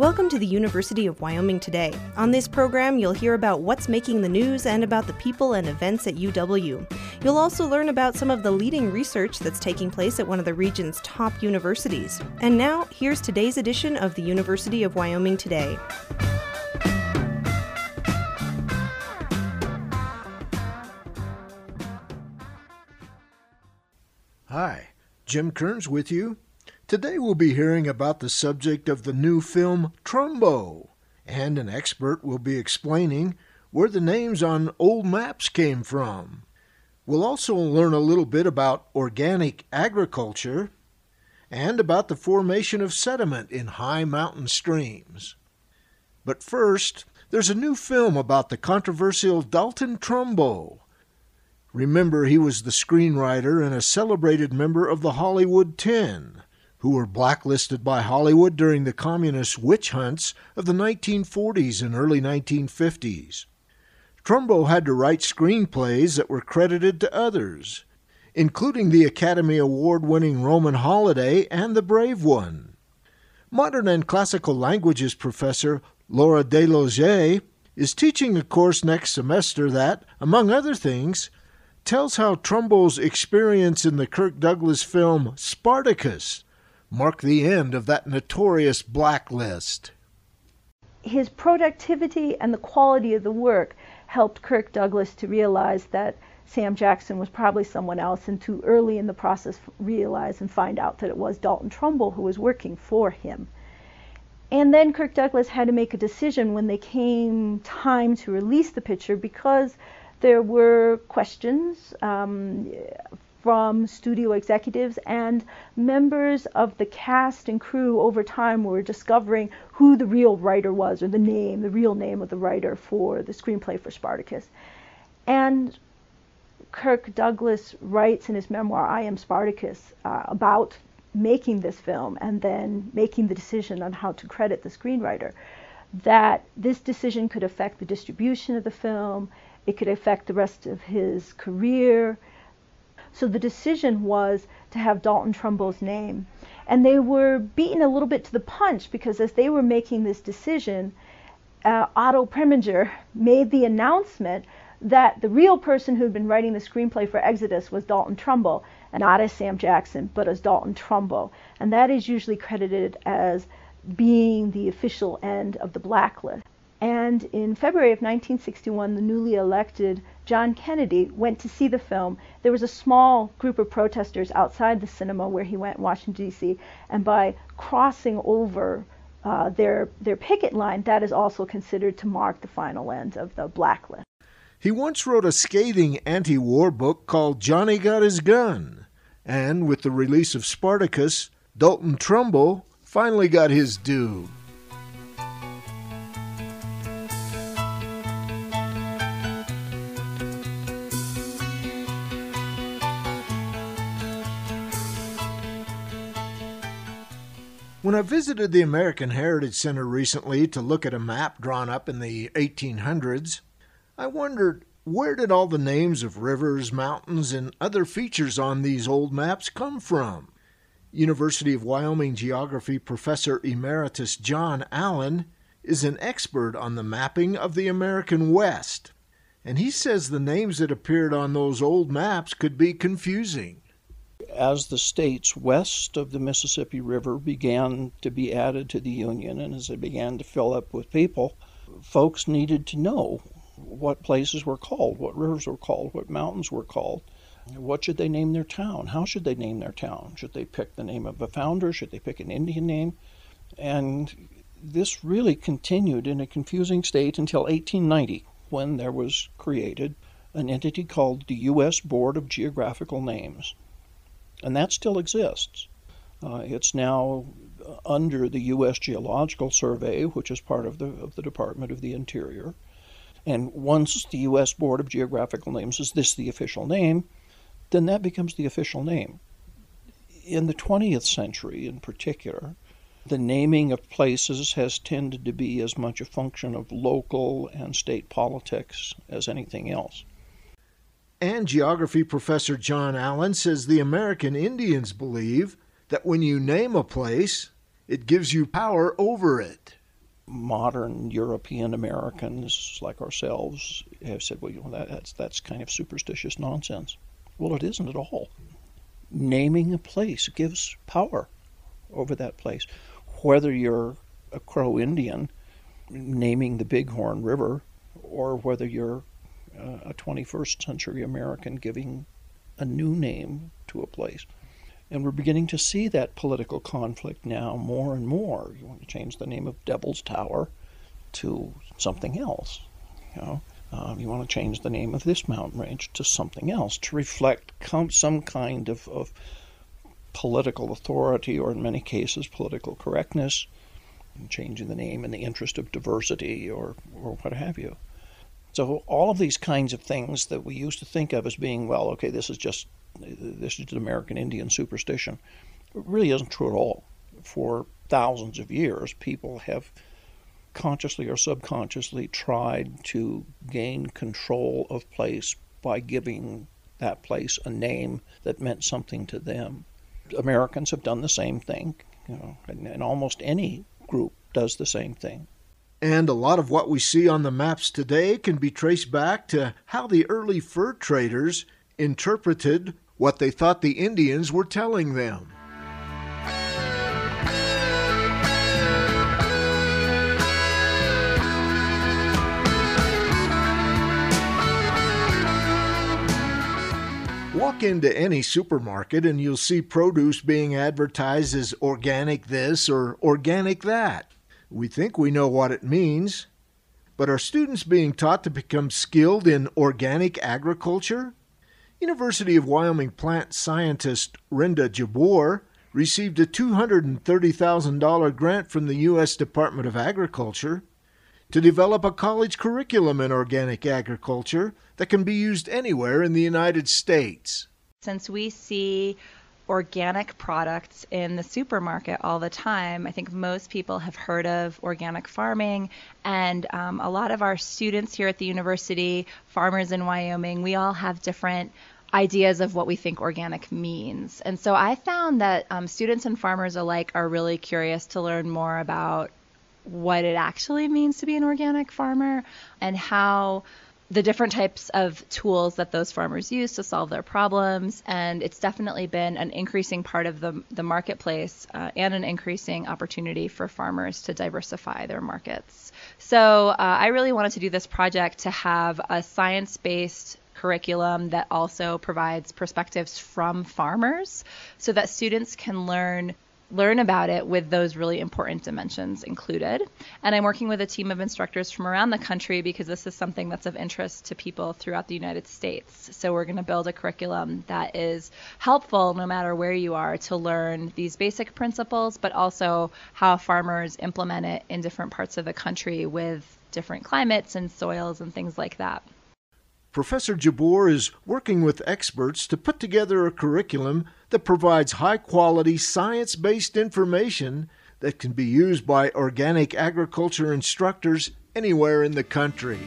Welcome to the University of Wyoming Today. On this program, you'll hear about what's making the news and about the people and events at UW. You'll also learn about some of the leading research that's taking place at one of the region's top universities. And now, here's today's edition of the University of Wyoming Today. Hi, Jim Kearns with you. Today we'll be hearing about the subject of the new film Trumbo, and an expert will be explaining where the names on old maps came from. We'll also learn a little bit about organic agriculture and about the formation of sediment in high mountain streams. But first, there's a new film about the controversial Dalton Trumbo. Remember, he was the screenwriter and a celebrated member of the Hollywood Ten who were blacklisted by Hollywood during the communist witch hunts of the 1940s and early 1950s. Trumbo had to write screenplays that were credited to others, including the Academy Award winning Roman Holiday and The Brave One. Modern and Classical Languages professor Laura Desloge is teaching a course next semester that, among other things, tells how Trumbo's experience in the Kirk Douglas film Spartacus mark the end of that notorious blacklist. His productivity and the quality of the work helped Kirk Douglas to realize that Sam Jackson was probably someone else and too early in the process realize and find out that it was Dalton Trumbo who was working for him. And then Kirk Douglas had to make a decision when they came time to release the picture because there were questions um, from studio executives and members of the cast and crew over time were discovering who the real writer was or the name, the real name of the writer for the screenplay for Spartacus. And Kirk Douglas writes in his memoir, I Am Spartacus, uh, about making this film and then making the decision on how to credit the screenwriter. That this decision could affect the distribution of the film, it could affect the rest of his career, so the decision was to have Dalton Trumbo's name. And they were beaten a little bit to the punch because as they were making this decision, uh, Otto Preminger made the announcement that the real person who had been writing the screenplay for Exodus was Dalton Trumbo, and not as Sam Jackson, but as Dalton Trumbo. And that is usually credited as being the official end of the blacklist. And in February of 1961, the newly elected John Kennedy went to see the film. There was a small group of protesters outside the cinema where he went in Washington, D.C., and by crossing over uh, their, their picket line, that is also considered to mark the final end of the blacklist. He once wrote a scathing anti war book called Johnny Got His Gun. And with the release of Spartacus, Dalton Trumbo finally got his due. When I visited the American Heritage Center recently to look at a map drawn up in the 1800s, I wondered where did all the names of rivers, mountains, and other features on these old maps come from? University of Wyoming geography professor emeritus John Allen is an expert on the mapping of the American West, and he says the names that appeared on those old maps could be confusing as the states west of the Mississippi River began to be added to the Union and as they began to fill up with people, folks needed to know what places were called, what rivers were called, what mountains were called. What should they name their town? How should they name their town? Should they pick the name of a founder? Should they pick an Indian name? And this really continued in a confusing state until 1890, when there was created an entity called the U.S. Board of Geographical Names and that still exists. Uh, it's now under the U.S. Geological Survey, which is part of the, of the Department of the Interior. And once the U.S. Board of Geographical Names is this the official name, then that becomes the official name. In the 20th century, in particular, the naming of places has tended to be as much a function of local and state politics as anything else. And geography professor John Allen says the American Indians believe that when you name a place, it gives you power over it. modern European Americans like ourselves have said, well, you know, that, that's that's kind of superstitious nonsense. Well, it isn't at all. Naming a place gives power over that place. Whether you're a Crow Indian naming the Bighorn River, or whether you're a 21st century American giving a new name to a place. And we're beginning to see that political conflict now more and more. You want to change the name of Devil's Tower to something else. You know, um, you want to change the name of this mountain range to something else to reflect com- some kind of, of political authority, or in many cases, political correctness. Changing the name in the interest of diversity, or or what have you. So all of these kinds of things that we used to think of as being, well, okay, this is just this is an American Indian superstition. It really isn't true at all. For thousands of years, people have consciously or subconsciously tried to gain control of place by giving that place a name that meant something to them. Americans have done the same thing, you know, and, and almost any group does the same thing. And a lot of what we see on the maps today can be traced back to how the early fur traders interpreted what they thought the Indians were telling them. Walk into any supermarket and you'll see produce being advertised as organic this or organic that. We think we know what it means, but are students being taught to become skilled in organic agriculture? University of Wyoming plant scientist Randa Jabbour received a $230,000 grant from the U.S. Department of Agriculture to develop a college curriculum in organic agriculture that can be used anywhere in the United States. Since we see organic products in the supermarket all the time. I think most people have heard of organic farming, and um, a lot of our students here at the university, farmers in Wyoming, we all have different ideas of what we think organic means. And so I found that um, students and farmers alike are really curious to learn more about what it actually means to be an organic farmer and how the different types of tools that those farmers use to solve their problems. And it's definitely been an increasing part of the, the marketplace uh, and an increasing opportunity for farmers to diversify their markets. So uh, I really wanted to do this project to have a science based curriculum that also provides perspectives from farmers so that students can learn learn about it with those really important dimensions included. And I'm working with a team of instructors from around the country because this is something that's of interest to people throughout the United States. So we're going to build a curriculum that is helpful no matter where you are to learn these basic principles, but also how farmers implement it in different parts of the country with different climates and soils and things like that. Professor Jabbour is working with experts to put together a curriculum that provides high quality science based information that can be used by organic agriculture instructors anywhere in the country.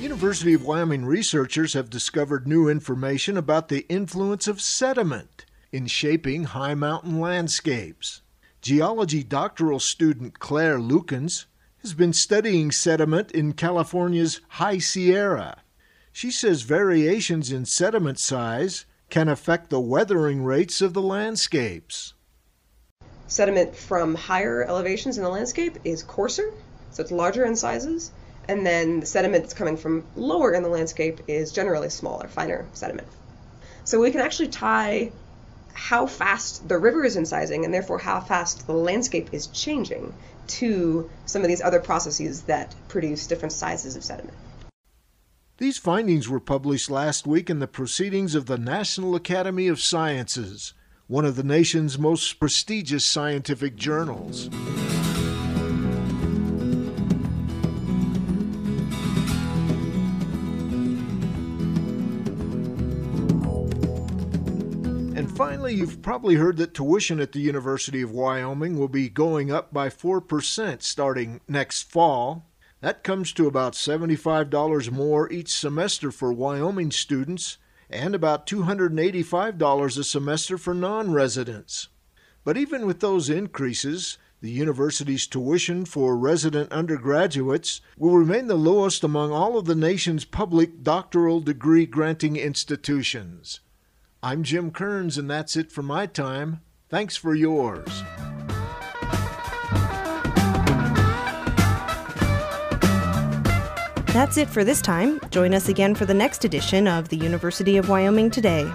University of Wyoming researchers have discovered new information about the influence of sediment in shaping high mountain landscapes. Geology doctoral student Claire Lukens has been studying sediment in California's High Sierra. She says variations in sediment size can affect the weathering rates of the landscapes. Sediment from higher elevations in the landscape is coarser, so it's larger in sizes, and then the sediment that's coming from lower in the landscape is generally smaller, finer sediment. So we can actually tie how fast the river is incising and therefore how fast the landscape is changing to some of these other processes that produce different sizes of sediment. These findings were published last week in the Proceedings of the National Academy of Sciences, one of the nation's most prestigious scientific journals. Finally, you've probably heard that tuition at the University of Wyoming will be going up by 4% starting next fall. That comes to about $75 more each semester for Wyoming students and about $285 a semester for non residents. But even with those increases, the university's tuition for resident undergraduates will remain the lowest among all of the nation's public doctoral degree granting institutions. I'm Jim Kearns, and that's it for my time. Thanks for yours. That's it for this time. Join us again for the next edition of the University of Wyoming Today.